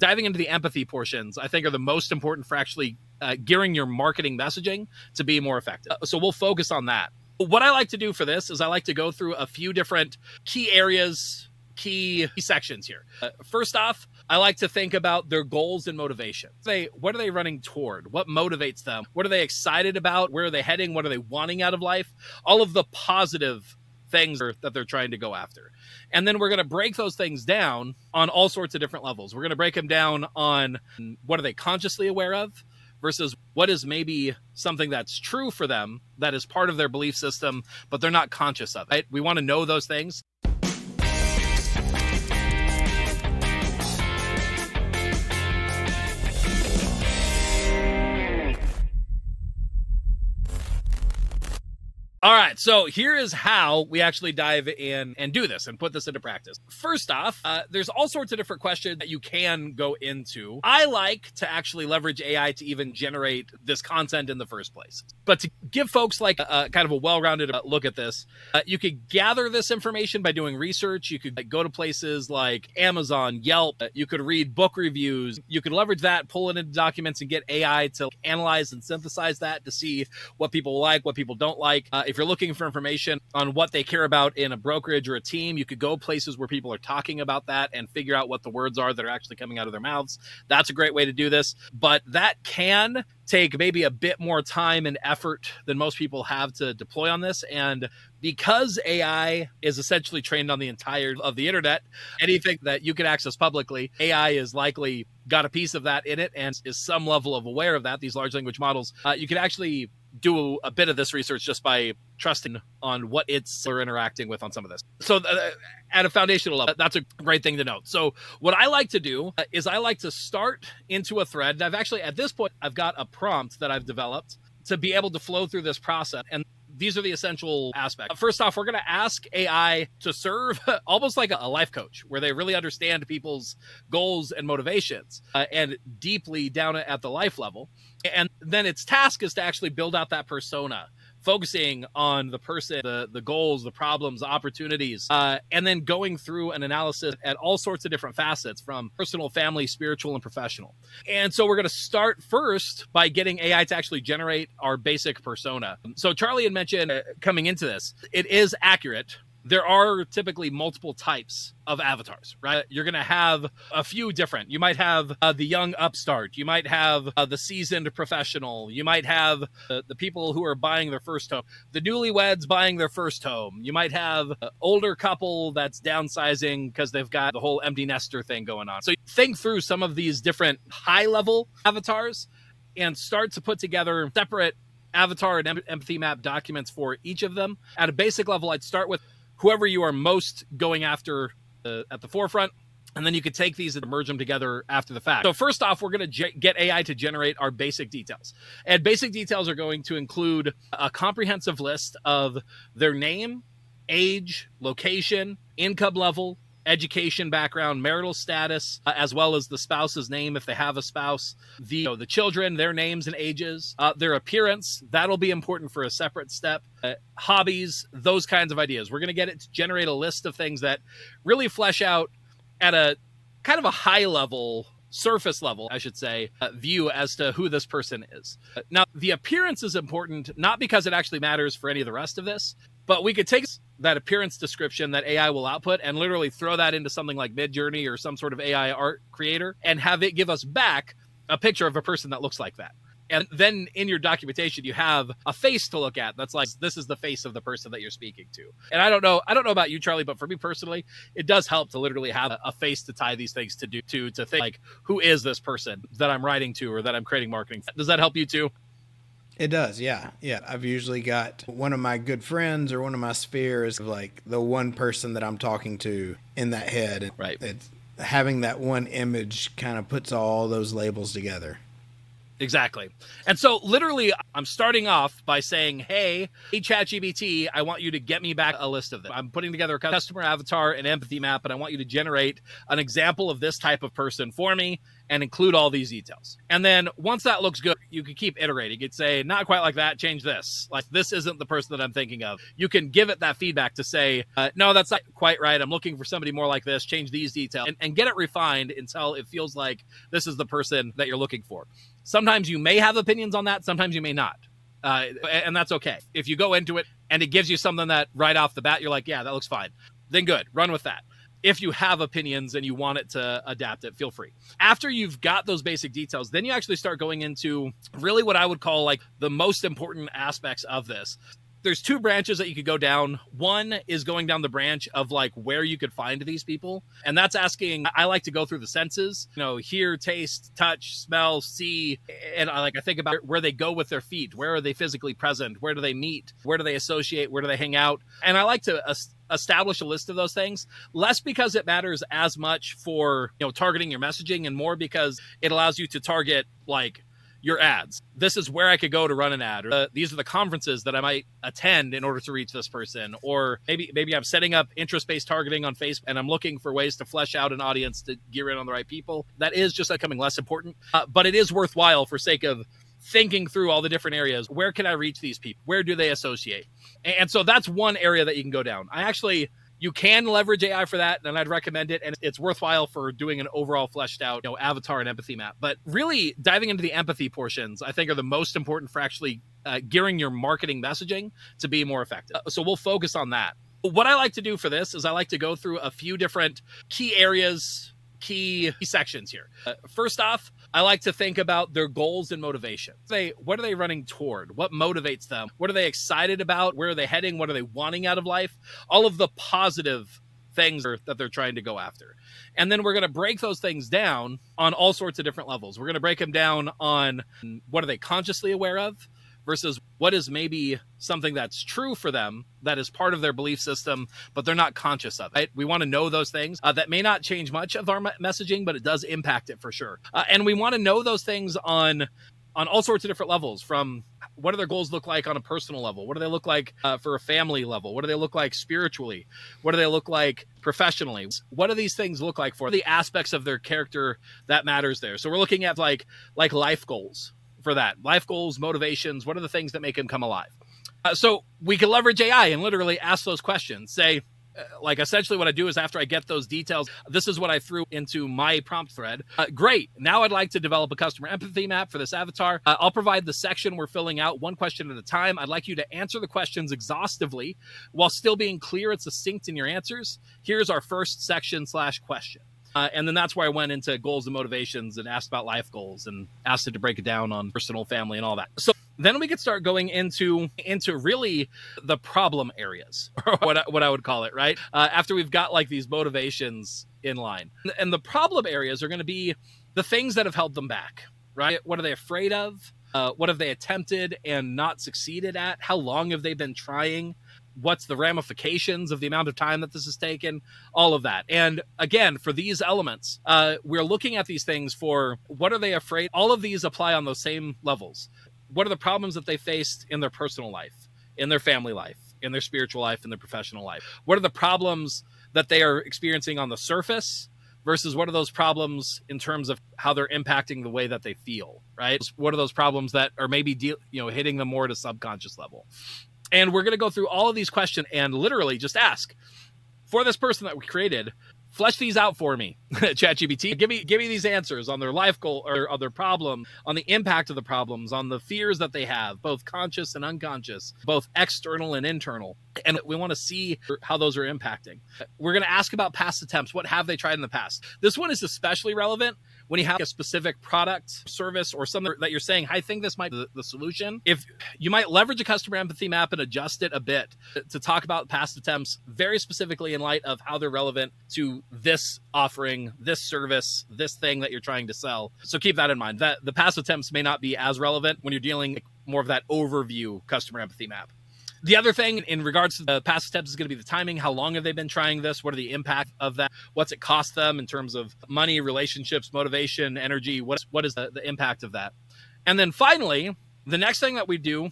diving into the empathy portions, I think are the most important for actually uh, gearing your marketing messaging to be more effective. So we'll focus on that. What I like to do for this is I like to go through a few different key areas, key sections here. Uh, first off, I like to think about their goals and motivation. They what are they running toward? What motivates them? What are they excited about? Where are they heading? What are they wanting out of life? All of the positive things that they're trying to go after. And then we're going to break those things down on all sorts of different levels. We're going to break them down on what are they consciously aware of versus what is maybe something that's true for them that is part of their belief system, but they're not conscious of it. Right? We want to know those things. All right, so here is how we actually dive in and do this and put this into practice. First off, uh, there's all sorts of different questions that you can go into. I like to actually leverage AI to even generate this content in the first place. But to give folks like a, a kind of a well-rounded uh, look at this, uh, you could gather this information by doing research. You could like, go to places like Amazon, Yelp. Uh, you could read book reviews. You could leverage that, pull it into documents, and get AI to analyze and synthesize that to see what people like, what people don't like uh, if you're looking for information on what they care about in a brokerage or a team, you could go places where people are talking about that and figure out what the words are that are actually coming out of their mouths. That's a great way to do this. But that can take maybe a bit more time and effort than most people have to deploy on this. And because AI is essentially trained on the entire of the internet, anything that you can access publicly, AI is likely got a piece of that in it and is some level of aware of that. These large language models, uh, you can actually do a bit of this research just by trusting on what it's are interacting with on some of this. So uh, at a foundational level, that's a great thing to note. So what I like to do uh, is I like to start into a thread. And I've actually at this point I've got a prompt that I've developed to be able to flow through this process and these are the essential aspects. First off, we're going to ask AI to serve almost like a life coach, where they really understand people's goals and motivations uh, and deeply down at the life level. And then its task is to actually build out that persona focusing on the person, the the goals, the problems, the opportunities, uh, and then going through an analysis at all sorts of different facets from personal, family, spiritual, and professional. And so we're going to start first by getting AI to actually generate our basic persona. So Charlie had mentioned uh, coming into this, it is accurate there are typically multiple types of avatars, right? You're going to have a few different. You might have uh, the young upstart. You might have uh, the seasoned professional. You might have uh, the people who are buying their first home, the newlyweds buying their first home. You might have an older couple that's downsizing because they've got the whole empty nester thing going on. So think through some of these different high level avatars and start to put together separate avatar and empathy map documents for each of them. At a basic level, I'd start with whoever you are most going after uh, at the forefront and then you could take these and merge them together after the fact. So first off, we're going to get AI to generate our basic details. And basic details are going to include a comprehensive list of their name, age, location, income level, education background, marital status, uh, as well as the spouse's name if they have a spouse, the you know, the children, their names and ages, uh, their appearance. That'll be important for a separate step. Uh, hobbies, those kinds of ideas. We're going to get it to generate a list of things that really flesh out at a kind of a high level surface level, I should say, uh, view as to who this person is. Uh, now, the appearance is important, not because it actually matters for any of the rest of this, but we could take that appearance description that AI will output and literally throw that into something like Midjourney or some sort of AI art creator and have it give us back a picture of a person that looks like that. And then in your documentation, you have a face to look at. That's like this is the face of the person that you're speaking to. And I don't know, I don't know about you, Charlie, but for me personally, it does help to literally have a face to tie these things to do to to think like who is this person that I'm writing to or that I'm creating marketing. Does that help you too? It does, yeah. Yeah. I've usually got one of my good friends or one of my spheres, of like the one person that I'm talking to in that head. And right. It's, having that one image kind of puts all those labels together. Exactly. And so literally I'm starting off by saying, Hey, hey ChatGPT, I want you to get me back a list of them. I'm putting together a customer avatar and empathy map, and I want you to generate an example of this type of person for me and include all these details. And then once that looks good, you can keep iterating. You'd say, not quite like that, change this. Like, this isn't the person that I'm thinking of. You can give it that feedback to say, uh, no, that's not quite right. I'm looking for somebody more like this, change these details, and, and get it refined until it feels like this is the person that you're looking for. Sometimes you may have opinions on that, sometimes you may not. Uh, and that's okay. If you go into it and it gives you something that right off the bat, you're like, yeah, that looks fine, then good, run with that if you have opinions and you want it to adapt it, feel free. After you've got those basic details, then you actually start going into really what I would call like the most important aspects of this. There's two branches that you could go down. One is going down the branch of like where you could find these people. And that's asking, I like to go through the senses, you know, hear, taste, touch, smell, see. And I like, I think about where they go with their feet. Where are they physically present? Where do they meet? Where do they associate? Where do they hang out? And I like to establish a list of those things less because it matters as much for you know targeting your messaging and more because it allows you to target like your ads. This is where I could go to run an ad. Or, uh, these are the conferences that I might attend in order to reach this person. Or maybe maybe I'm setting up interest based targeting on Facebook and I'm looking for ways to flesh out an audience to gear in on the right people. That is just becoming less important, uh, but it is worthwhile for sake of thinking through all the different areas. Where can I reach these people? Where do they associate? And so that's one area that you can go down. I actually you can leverage AI for that, and I'd recommend it. And it's worthwhile for doing an overall fleshed out, you know, avatar and empathy map. But really diving into the empathy portions, I think, are the most important for actually uh, gearing your marketing messaging to be more effective. So we'll focus on that. What I like to do for this is I like to go through a few different key areas key sections here. Uh, first off, I like to think about their goals and motivation. They what are they running toward? What motivates them? What are they excited about? Where are they heading? What are they wanting out of life? All of the positive things that they're trying to go after. And then we're going to break those things down on all sorts of different levels. We're going to break them down on what are they consciously aware of? Versus what is maybe something that's true for them that is part of their belief system but they're not conscious of it right? we want to know those things uh, that may not change much of our messaging but it does impact it for sure. Uh, and we want to know those things on on all sorts of different levels from what do their goals look like on a personal level? What do they look like uh, for a family level? What do they look like spiritually? What do they look like professionally? What do these things look like for the aspects of their character that matters there? So we're looking at like like life goals for that life goals, motivations. What are the things that make him come alive? Uh, so we can leverage AI and literally ask those questions. Say, uh, like essentially what I do is after I get those details, this is what I threw into my prompt thread. Uh, great. Now I'd like to develop a customer empathy map for this avatar. Uh, I'll provide the section we're filling out one question at a time. I'd like you to answer the questions exhaustively while still being clear and succinct in your answers. Here's our first section slash question. Uh, and then that's where I went into goals and motivations and asked about life goals and asked it to break it down on personal, family, and all that. So then we could start going into into really the problem areas, or what I, what I would call it, right? Uh, after we've got like these motivations in line, and the problem areas are going to be the things that have held them back, right? What are they afraid of? Uh, what have they attempted and not succeeded at? How long have they been trying? What's the ramifications of the amount of time that this has taken all of that. And again for these elements uh, we're looking at these things for what are they afraid all of these apply on those same levels. What are the problems that they faced in their personal life in their family life in their spiritual life in their professional life? What are the problems that they are experiencing on the surface versus what are those problems in terms of how they're impacting the way that they feel right? What are those problems that are maybe de- you know hitting them more at a subconscious level and we're going to go through all of these questions and literally just ask for this person that we created, flesh these out for me, ChatGPT. Give me give me these answers on their life goal or on their problem, on the impact of the problems, on the fears that they have, both conscious and unconscious, both external and internal. And we want to see how those are impacting. We're going to ask about past attempts. What have they tried in the past? This one is especially relevant when you have a specific product, service, or something that you're saying, I think this might be the, the solution. If you might leverage a customer empathy map and adjust it a bit to talk about past attempts very specifically in light of how they're relevant to this offering, this service, this thing that you're trying to sell. So keep that in mind. That the past attempts may not be as relevant when you're dealing more of that overview customer empathy map. The other thing in regards to the past steps is going to be the timing. How long have they been trying this? What are the impact of that? What's it cost them in terms of money, relationships, motivation, energy? What is, what is the, the impact of that? And then finally, the next thing that we do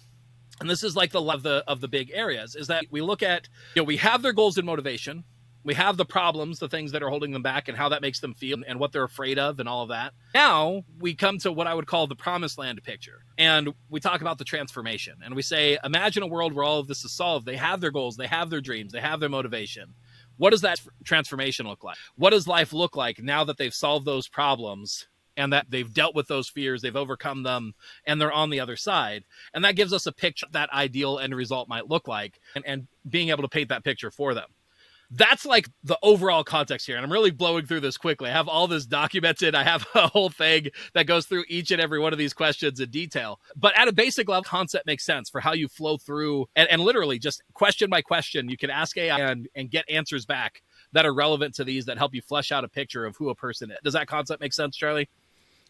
and this is like the of the of the big areas is that we look at you know we have their goals and motivation We have the problems, the things that are holding them back, and how that makes them feel, and what they're afraid of, and all of that. Now we come to what I would call the promised land picture. And we talk about the transformation. And we say, imagine a world where all of this is solved. They have their goals, they have their dreams, they have their motivation. What does that transformation look like? What does life look like now that they've solved those problems and that they've dealt with those fears, they've overcome them, and they're on the other side. And that gives us a picture that ideal end result might look like, and, and being able to paint that picture for them. That's like the overall context here. And I'm really blowing through this quickly. I have all this documented. I have a whole thing that goes through each and every one of these questions in detail. But at a basic level, concept makes sense for how you flow through and, and literally just question by question, you can ask AI and, and get answers back that are relevant to these that help you flesh out a picture of who a person is. Does that concept make sense, Charlie?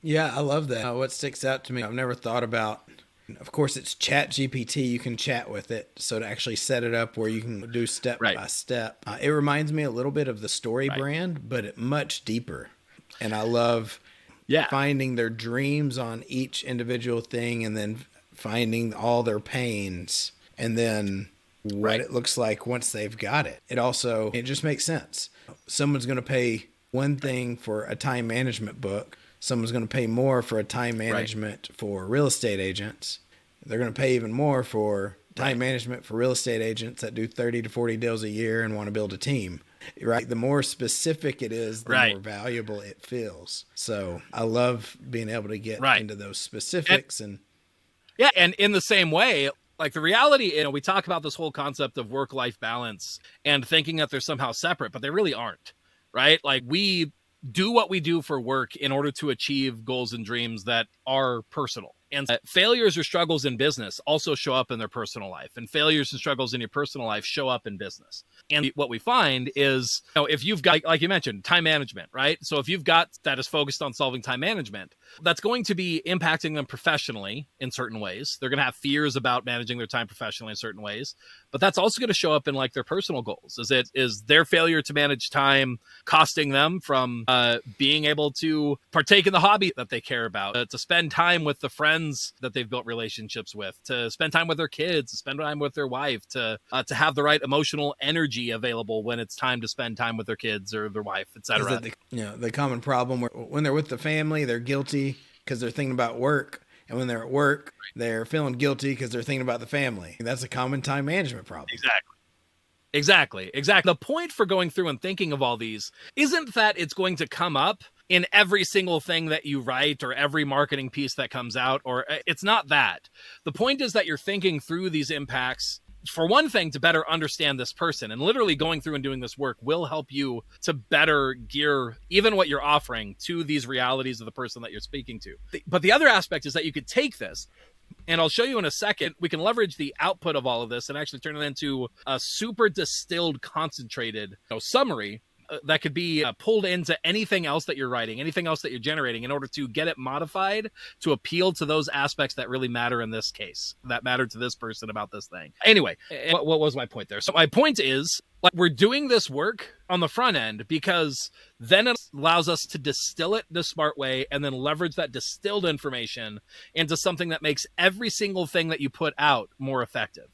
Yeah, I love that. Uh, what sticks out to me, I've never thought about. Of course, it's Chat GPT. You can chat with it. So to actually set it up where you can do step Right. by step, uh, it reminds me a little bit of the story Right. brand, but it much deeper. And I love Yeah. finding their dreams on each individual thing and then finding all their pains and then what Right. it looks like once they've got it. It also it just makes sense. Someone's going to pay one thing for a time management book. Someone's going to pay more for a time management for real estate agents. They're going to pay even more for time Right. management for real estate agents that do 30 to 40 deals a year and want to build a team. Right? The more specific it is, the Right. more valuable it feels. So I love being able to get Right. into those specifics and, Yeah, and in the same way, like the reality, you know, we talk about this whole concept of work life balance and thinking that they're somehow separate, but they really aren't, right? Like we do what we do for work in order to achieve goals and dreams that are personal. And uh, failures or struggles in business also show up in their personal life, and failures and struggles in your personal life show up in business. And what we find is, you know, if you've got, like you mentioned, time management, right? So if you've got that is focused on solving time management, that's going to be impacting them professionally in certain ways. They're going to have fears about managing their time professionally in certain ways, but that's also going to show up in like their personal goals. Is it is their failure to manage time costing them from uh, being able to partake in the hobby that they care about, uh, to spend time with the friends that they've built relationships with, to spend time with their kids, to spend time with their wife, to uh, to have the right emotional energy available when it's time to spend time with their kids or their wife, etc. the, you know, the common problem where when they're with the family, they're guilty because they're thinking about work. And when they're at work, they're feeling guilty because they're thinking about the family. That's a common time management problem. Exactly. Exactly. Exactly. The point for going through and thinking of all these isn't that it's going to come up in every single thing that you write or every marketing piece that comes out or uh, it's not that. The point is that you're thinking through these impacts for one thing to better understand this person and literally going through and doing this work will help you to better gear even what you're offering to these realities of the person that you're speaking to. But the other aspect is that you could take this and I'll show you in a second. We can leverage the output of all of this and actually turn it into a super distilled, concentrated you know, summary that could be uh, pulled into anything else that you're writing, anything else that you're generating, in order to get it modified to appeal to those aspects that really matter in this case, that matter to this person about this thing. Anyway, eh, what, what was my point there? So my point is, like, we're doing this work on the front end because then it allows us to distill it in a smart way and then leverage that distilled information into something that makes every single thing that you put out more effective.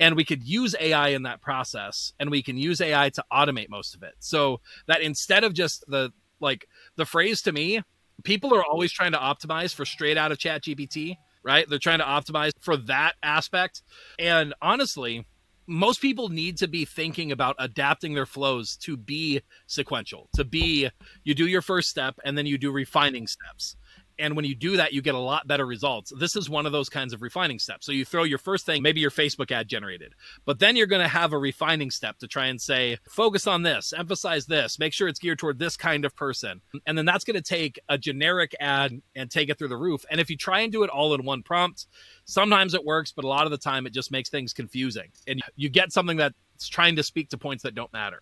And we could use AI in that process and we can use AI to automate most of it. So that instead of just the like the phrase to me, people are always trying to optimize for straight out of chat GPT, right? They're trying to optimize for that aspect. And honestly, most people need to be thinking about adapting their flows to be sequential, to be you do your first step and then you do refining steps. And when you do that, you get a lot better results. This is one of those kinds of refining steps. So you throw your first thing, maybe your Facebook ad generated, but then you're going to have a refining step to try and say, focus on this, emphasize this, make sure it's geared toward this kind of person. And then that's going to take a generic ad and take it through the roof. And if you try and do it all in one prompt, sometimes it works, but a lot of the time it just makes things confusing. And you get something that's trying to speak to points that don't matter.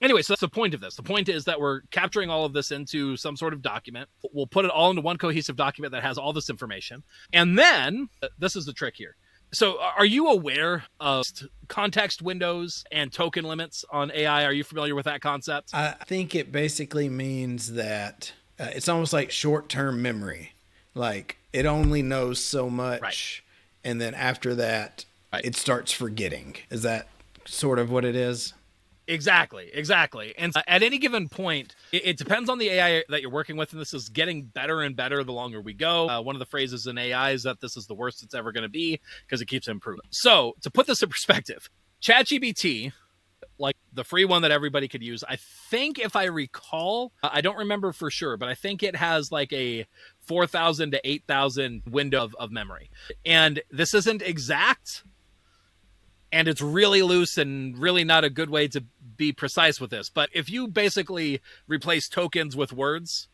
Anyway, so that's the point of this. The point is that we're capturing all of this into some sort of document. We'll put it all into one cohesive document that has all this information. And then uh, this is the trick here. So, are you aware of context windows and token limits on AI? Are you familiar with that concept? I think it basically means that uh, it's almost like short term memory. Like it only knows so much. Right. And then after that, Right. it starts forgetting. Is that sort of what it is? Exactly, exactly. And uh, at any given point, it, it, depends on the AI that you're working with, and this is getting better and better the longer we go. Uh, one of the phrases in AI is that this is the worst it's ever going to be because it keeps improving. So, to put this in perspective, ChatGPT, like the free one that everybody could use, I think if I recall, I don't remember for sure, but I think it has like a 4,000 to 8,000 window of, of memory. And this isn't exact and it's really loose and really not a good way to be precise with this. But if you basically replace tokens with words,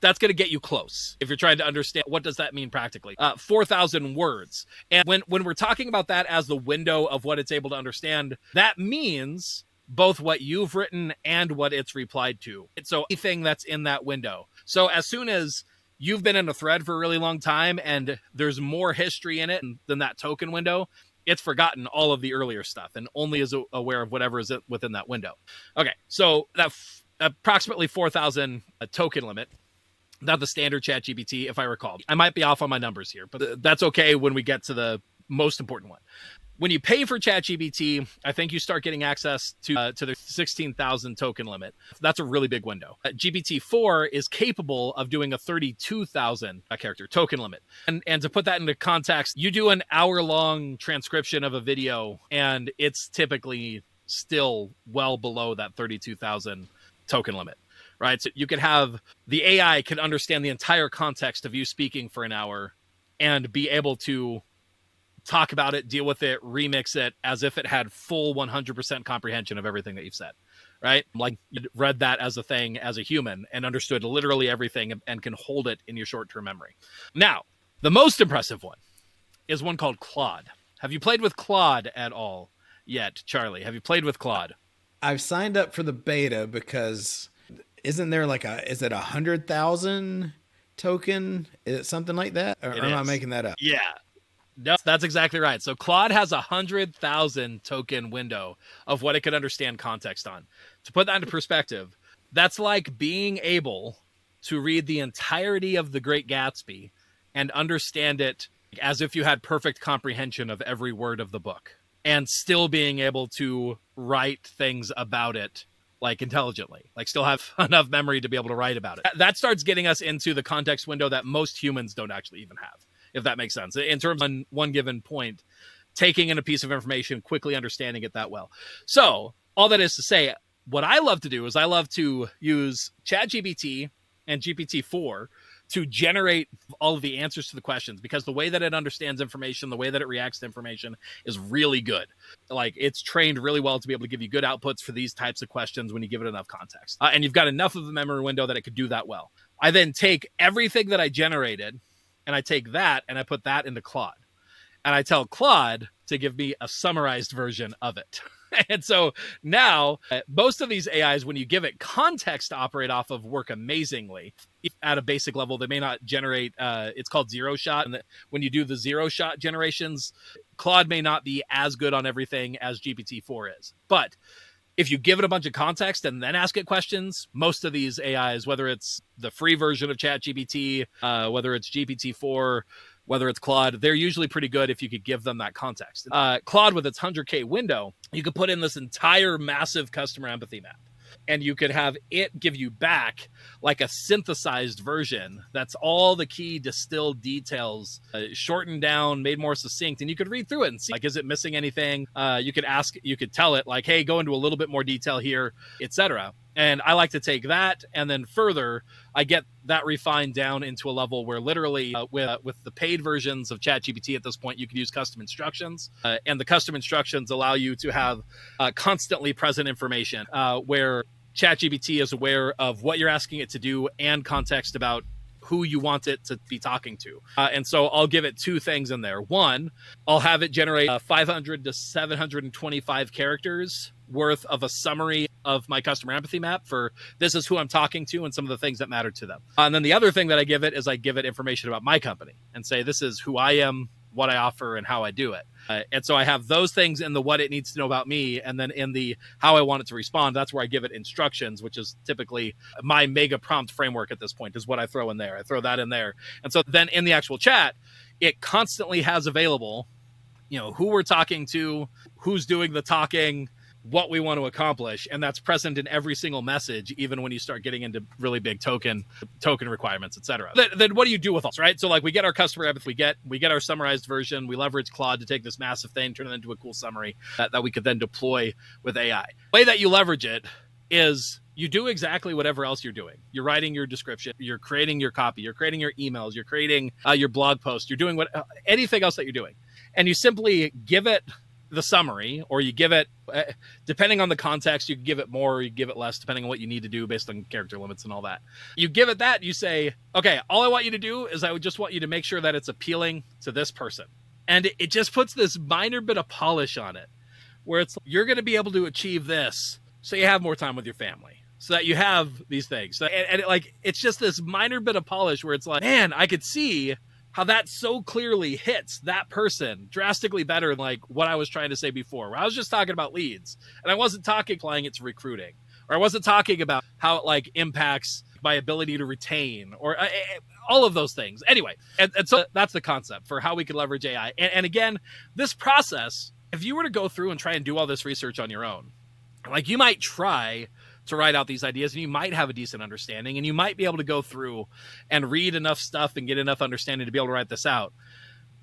that's going to get you close if you're trying to understand what does that mean practically. Uh, 4000 words. And when when we're talking about that as the window of what it's able to understand that means both what you've written and what it's replied to. So anything that's in that window. So as soon as you've been in a thread for a really long time and there's more history in it than that token window it's forgotten all of the earlier stuff and only is aware of whatever is within that window. Okay, so that f- approximately 4,000 token limit. Not the standard chat GPT, if I recall. I might be off on my numbers here, but that's okay when we get to the most important one when you pay for ChatGPT, I think you start getting access to uh, to the 16,000 token limit. That's a really big window. Uh, GPT-4 is capable of doing a 32,000 uh, character token limit. And and to put that into context, you do an hour long transcription of a video and it's typically still well below that 32,000 token limit. Right? So you could have the AI can understand the entire context of you speaking for an hour and be able to talk about it, deal with it, remix it as if it had full 100% comprehension of everything that you've said, right? Like you read that as a thing as a human and understood literally everything and can hold it in your short term memory. Now, the most impressive one is one called Claude. Have you played with Claude at all yet, Charlie? Have you played with Claude? I've signed up for the beta because isn't there like a is it a hundred thousand token? Is it something like that? Or, or am I making that up? Yeah. No, that's exactly right. So Claude has a hundred thousand token window of what it could understand context on. To put that into perspective, that's like being able to read the entirety of The Great Gatsby and understand it as if you had perfect comprehension of every word of the book, and still being able to write things about it like intelligently, like still have enough memory to be able to write about it. That starts getting us into the context window that most humans don't actually even have if that makes sense. In terms of one given point, taking in a piece of information, quickly understanding it that well. So, all that is to say, what I love to do is I love to use ChatGPT and GPT-4 to generate all of the answers to the questions because the way that it understands information, the way that it reacts to information is really good. Like it's trained really well to be able to give you good outputs for these types of questions when you give it enough context. Uh, and you've got enough of a memory window that it could do that well. I then take everything that I generated and I take that and I put that into Claude. And I tell Claude to give me a summarized version of it. and so now uh, most of these AIs, when you give it context to operate off of, work amazingly. At a basic level, they may not generate. Uh, it's called zero shot, and when you do the zero shot generations, Claude may not be as good on everything as GPT four is. But if you give it a bunch of context and then ask it questions, most of these AIs, whether it's the free version of ChatGPT, uh, whether it's GPT-4, whether it's Claude, they're usually pretty good if you could give them that context. Uh, Claude, with its 100K window, you could put in this entire massive customer empathy map and you could have it give you back like a synthesized version. That's all the key distilled details uh, shortened down made more succinct and you could read through it and see like is it missing anything? Uh, you could ask you could tell it like hey go into a little bit more detail here etc and i like to take that and then further i get that refined down into a level where literally uh, with, uh, with the paid versions of chatgpt at this point you can use custom instructions uh, and the custom instructions allow you to have uh, constantly present information uh, where ChatGPT is aware of what you're asking it to do and context about who you want it to be talking to. Uh, and so I'll give it two things in there. One, I'll have it generate uh, 500 to 725 characters worth of a summary of my customer empathy map for this is who I'm talking to and some of the things that matter to them. Uh, and then the other thing that I give it is I give it information about my company and say this is who I am, what I offer, and how I do it. Uh, and so I have those things in the what it needs to know about me, and then in the how I want it to respond. That's where I give it instructions, which is typically my mega prompt framework at this point, is what I throw in there. I throw that in there, and so then in the actual chat, it constantly has available, you know, who we're talking to, who's doing the talking, what we want to accomplish and that's present in every single message even when you start getting into really big token token requirements etc then, then what do you do with us right? So like we get our customer epic we get. We get our summarized version. We leverage claude to take this massive thing turn it into a cool summary that, that we could then deploy with ai the way that you leverage it is you do exactly whatever else you're doing. You're writing your description, you're creating your copy, you're creating your emails, you're creating uh, your blog post, you're doing what uh, anything else that you're doing, and you simply give it the summary or you give it uh, depending on the context you give it more or you give it less depending on what you need to do based on character limits and all that. You give it that you say okay all i want you to do is i would just want you to make sure that it's appealing to this person. And it just puts this minor bit of polish on it where it's you're going to be able to achieve this so you have more time with your family so that you have these things. And, and it, like it's just this minor bit of polish where it's like man i could see how that so clearly hits that person drastically better than like what I was trying to say before. Where I was just talking about leads and I wasn't talking applying it to recruiting, or I wasn't talking about how it like impacts my ability to retain or uh, all of those things. Anyway, and, and, so that's the concept for how we could leverage AI. And, and again, this process, if you were to go through and try and do all this research on your own, like you might try to write out these ideas and you might have a decent understanding and you might be able to go through and read enough stuff and get enough understanding to be able to write this out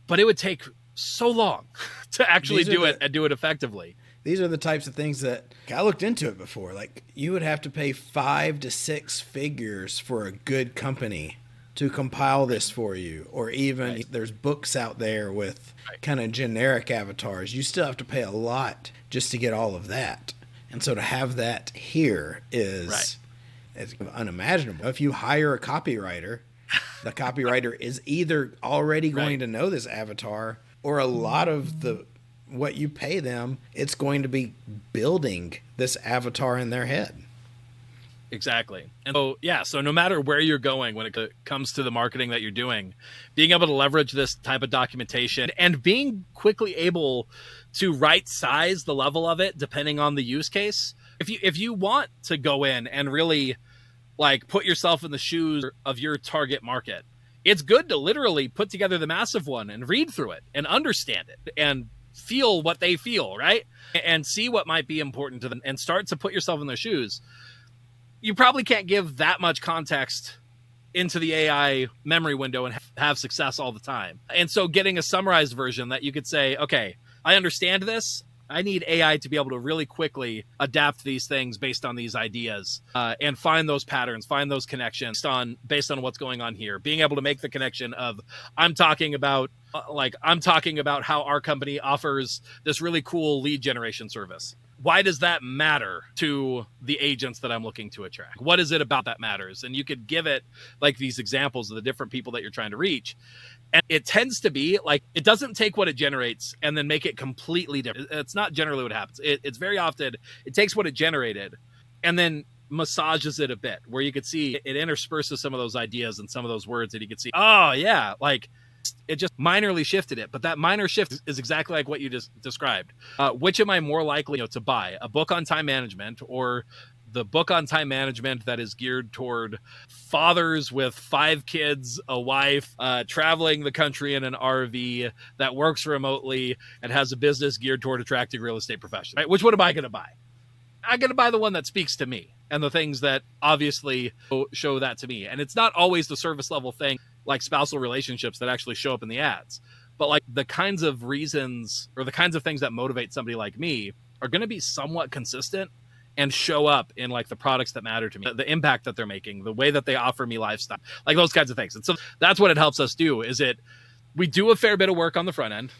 but it would take so long to actually do the, it and do it effectively these are the types of things that I looked into it before. Like you would have to pay five to six figures for a good company to compile this for you, or even right. there's books out there with right. kind of generic avatars. You still have to pay a lot just to get all of that. And so to have that here is right. it's unimaginable. If you hire a copywriter, the copywriter is either already going right. to know this avatar or a lot of the what you pay them, it's going to be building this avatar in their head. Exactly. And so, yeah, so no matter where you're going when it comes to the marketing that you're doing, being able to leverage this type of documentation and being quickly able to right size the level of it depending on the use case. If you if you want to go in and really like put yourself in the shoes of your target market, it's good to literally put together the massive one and read through it and understand it and feel what they feel, right? And see what might be important to them and start to put yourself in their shoes. You probably can't give that much context into the AI memory window and have success all the time. And so getting a summarized version that you could say, okay, I understand this. I need AI to be able to really quickly adapt these things based on these ideas uh, and find those patterns, find those connections based on based on what's going on here. Being able to make the connection of I'm talking about uh, like I'm talking about how our company offers this really cool lead generation service. Why does that matter to the agents that I'm looking to attract? What is it about that matters? And you could give it like these examples of the different people that you're trying to reach and it tends to be like it doesn't take what it generates and then make it completely different it's not generally what happens it, it's very often it takes what it generated and then massages it a bit where you could see it intersperses some of those ideas and some of those words that you could see oh yeah like it just minorly shifted it but that minor shift is exactly like what you just described uh, which am i more likely you know, to buy a book on time management or the book on time management that is geared toward fathers with five kids, a wife, uh, traveling the country in an RV that works remotely and has a business geared toward attracting real estate professionals. Right? Which one am I going to buy? I'm going to buy the one that speaks to me and the things that obviously show that to me. And it's not always the service level thing like spousal relationships that actually show up in the ads, but like the kinds of reasons or the kinds of things that motivate somebody like me are going to be somewhat consistent and show up in like the products that matter to me, the impact that they're making, the way that they offer me lifestyle, like those kinds of things. And so that's what it helps us do is it we do a fair bit of work on the front end,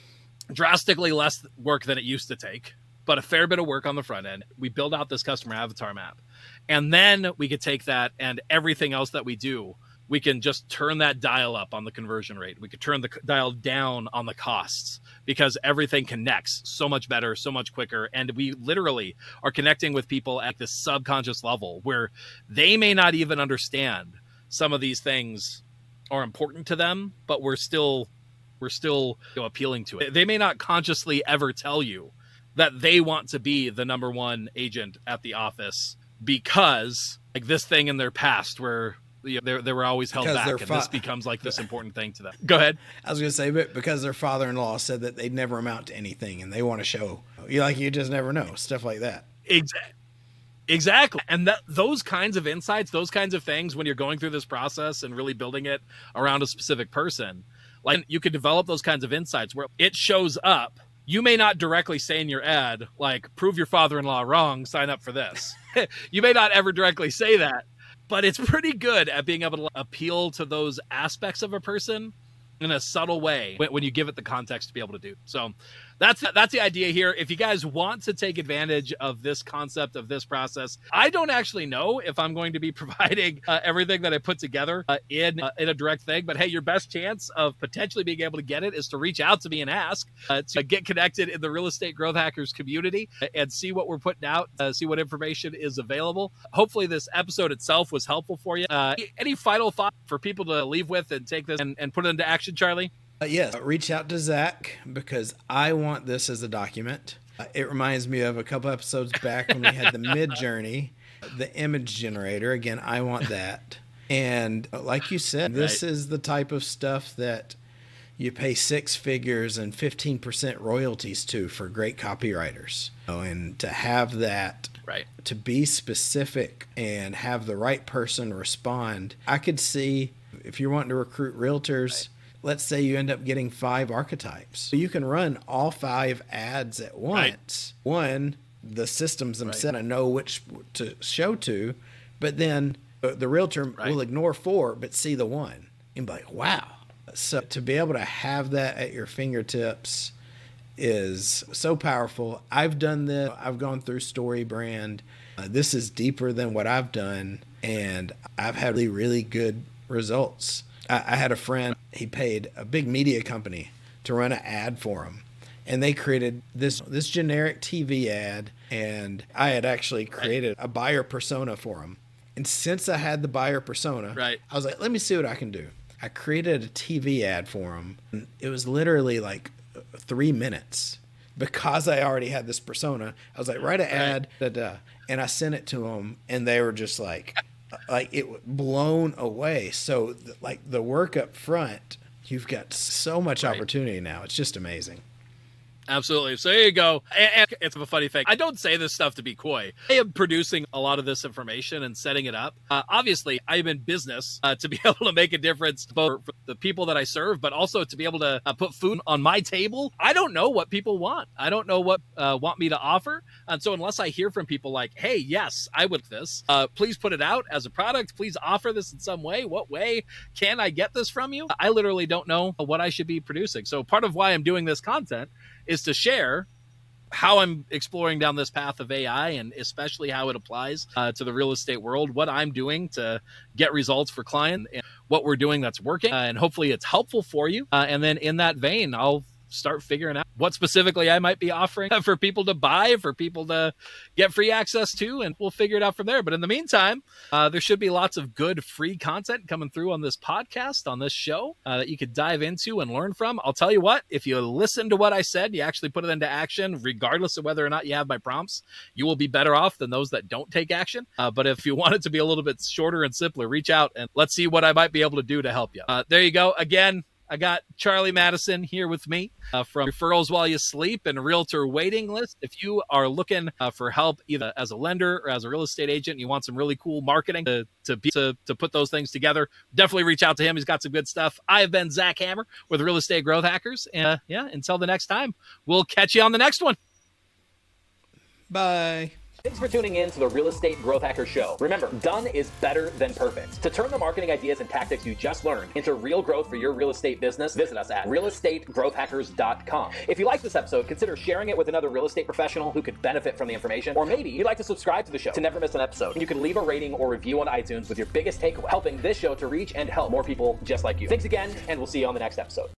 drastically less work than it used to take, but a fair bit of work on the front end. We build out this customer avatar map. And then we could take that and everything else that we do we can just turn that dial up on the conversion rate. We could turn the dial down on the costs because everything connects so much better, so much quicker. And we literally are connecting with people at this subconscious level where they may not even understand some of these things are important to them, but we're still we're still you know, appealing to it. They may not consciously ever tell you that they want to be the number one agent at the office because like this thing in their past where you know, they, they were always held because back, and fa- this becomes like this important thing to them. Go ahead. I was going to say, but because their father-in-law said that they'd never amount to anything, and they want to show you like you just never know stuff like that. Exactly. Exactly. And that those kinds of insights, those kinds of things when you're going through this process and really building it around a specific person, like you could develop those kinds of insights where it shows up. You may not directly say in your ad, like, prove your father in law wrong, sign up for this. you may not ever directly say that, but it's pretty good at being able to appeal to those aspects of a person in a subtle way when you give it the context to be able to do. So that's that's the idea here. If you guys want to take advantage of this concept of this process, I don't actually know if I'm going to be providing uh, everything that I put together uh, in uh, in a direct thing. But hey, your best chance of potentially being able to get it is to reach out to me and ask uh, to get connected in the real estate growth hackers community and see what we're putting out, uh, see what information is available. Hopefully, this episode itself was helpful for you. Uh, any final thought for people to leave with and take this and, and put it into action, Charlie? Uh, yes, reach out to Zach because I want this as a document. Uh, it reminds me of a couple episodes back when we had the Midjourney, the image generator. Again, I want that. And uh, like you said, this right. is the type of stuff that you pay six figures and 15% royalties to for great copywriters. Oh, and to have that, right, to be specific and have the right person respond, I could see if you're wanting to recruit realtors. Let's say you end up getting five archetypes. So you can run all five ads at once. Right. One, the systems themselves right. know which to show to, but then the realtor right. will ignore four but see the one and be like, wow. So to be able to have that at your fingertips is so powerful. I've done this. I've gone through StoryBrand. Uh, this is deeper than what I've done, and I've had really, really good results. I, I had a friend, he paid a big media company to run an ad for him. And they created this this generic TV ad, and I had actually created a buyer persona for him. And since I had the buyer persona, right. I was like, let me see what I can do. I created a TV ad for him. And it was literally like three minutes because I already had this persona. I was like, write an ad, da, da, and I sent it to them, and they were just like, like it blown away. So like the work up front, you've got so much right. opportunity now. It's just amazing. Absolutely. So there you go. It's a funny thing. I don't say this stuff to be coy. I am producing a lot of this information and setting it up. Uh, obviously, I'm in business uh, to be able to make a difference both for the people that I serve, but also to be able to uh, put food on my table. I don't know what people want. I don't know what uh, want me to offer. And so unless I hear from people like, "Hey, yes, I would this. Uh, please put it out as a product. Please offer this in some way. What way can I get this from you?" I literally don't know what I should be producing. So part of why I'm doing this content is to share how I'm exploring down this path of AI and especially how it applies uh, to the real estate world, what I'm doing to get results for clients, and what we're doing that's working, uh, and hopefully it's helpful for you. Uh, and then in that vein, I'll start figuring out what specifically I might be offering for people to buy, for people to get free access to, and we'll figure it out from there. But in the meantime, uh, there should be lots of good free content coming through on this podcast, on this show uh, that you could dive into and learn from. I'll tell you what, if you listen to what I said, you actually put it into action, regardless of whether or not you have my prompts, you will be better off than those that don't take action. Uh, but if you want it to be a little bit shorter and simpler, reach out and let's see what I might be able to do to help you. Uh, there you go. Again, I got Charlie Madison here with me uh, from Referrals While You Sleep and Realtor Waiting List. If you are looking uh, for help either as a lender or as a real estate agent, you want some really cool marketing to to, be, to to put those things together, definitely reach out to him. He's got some good stuff. I have been Zach Hammer with Real Estate Growth Hackers, and uh, yeah, until the next time, we'll catch you on the next one. Bye. Thanks for tuning in to the Real Estate Growth Hacker Show. Remember, done is better than perfect. To turn the marketing ideas and tactics you just learned into real growth for your real estate business, visit us at realestategrowthhackers.com. If you like this episode, consider sharing it with another real estate professional who could benefit from the information, or maybe you'd like to subscribe to the show to never miss an episode. You can leave a rating or review on iTunes with your biggest takeaway, helping this show to reach and help more people just like you. Thanks again, and we'll see you on the next episode.